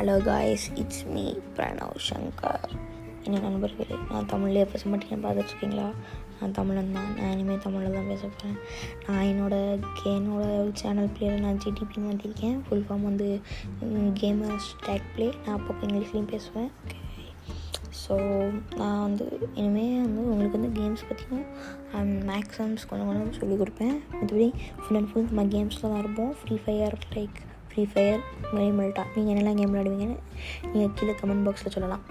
Hello guys it's me Pranav Shankar என்ன நண்பர்களே நான் தமிழ்லேயே பேச மாட்டேங்கன்னு பார்த்துட்ருக்கீங்களா? நான் தமிழன் தான். நான் இனிமேல் தமிழில் தான் பேச போகிறேன் நான் என்னோடய என்னோட சேனல் பிளேயில் நான் ஜிடிபின்னு மாற்றிருக்கேன் ஃபுல் ஃபார்ம் வந்து கேமர்ஸ் டேக் பிளே நான் அப்பப்போ இங்கிலீஷ்லேயும் பேசுவேன். ஓகே ஸோ நான் வந்து இனிமேல் வந்து உங்களுக்கு வந்து கேம்ஸ் பற்றியும் அண்ட் மேக்ஸிமம்ஸ் கொஞ்சம் கொஞ்சம் சொல்லிக் கொடுப்பேன். மற்றபடி ஃபுல் அண்ட் ஃபுல் நம்ம கேம்ஸில் தான் இருப்போம். Free Fire like Free Fire game விளையாட்டா நீங்கள் என்னெல்லாம் கேம் விளாடுவீங்கன்னு நீங்கள் கீழே கமெண்ட் பாக்ஸில் சொல்லலாம்.